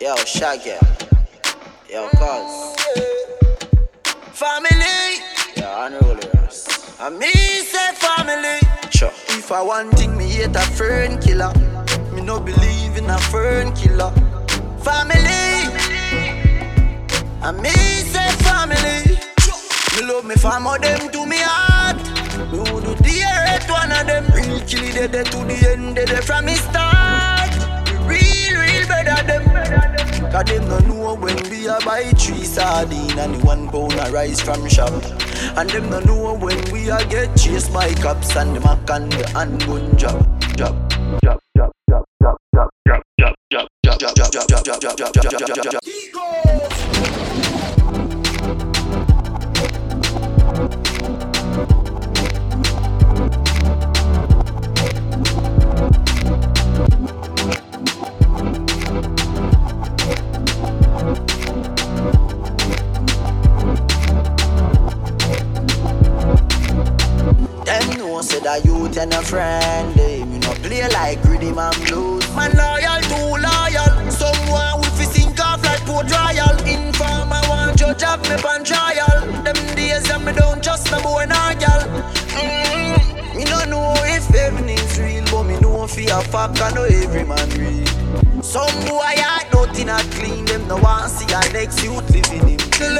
Yo, Shaggy. Yo, cuz. Family, Yo, unruly Boss. I me say family. Sure. If I want thing, me hate a fern killer. Me no believe in a fern killer. Family, I me say family. Me love me family, them to me heart. Me would do the one of them. Real kill it dead to the end, dead from me start. Cause them no know when we a buy three sardine and one pound a rice from shop. And them no know when we a get chased by cops and the mac and the handgun drop. Drop, drop, drop, drop, drop, drop, drop, drop, drop, drop, drop, drop, drop, drop, drop, drop, drop, drop, drop. Know say that youth and a friend eh. Me no play like greedy man blues. Man loyal, too loyal. Someone with fi sink off like Port Royal Informer want judge have me pan trial. Them days that me don't trust no boy nor girl mm Me no know if heaven is real But me know fi a fact I know every man real. Some boy heart nothing not clean. Them no want see a next youth living in. Tell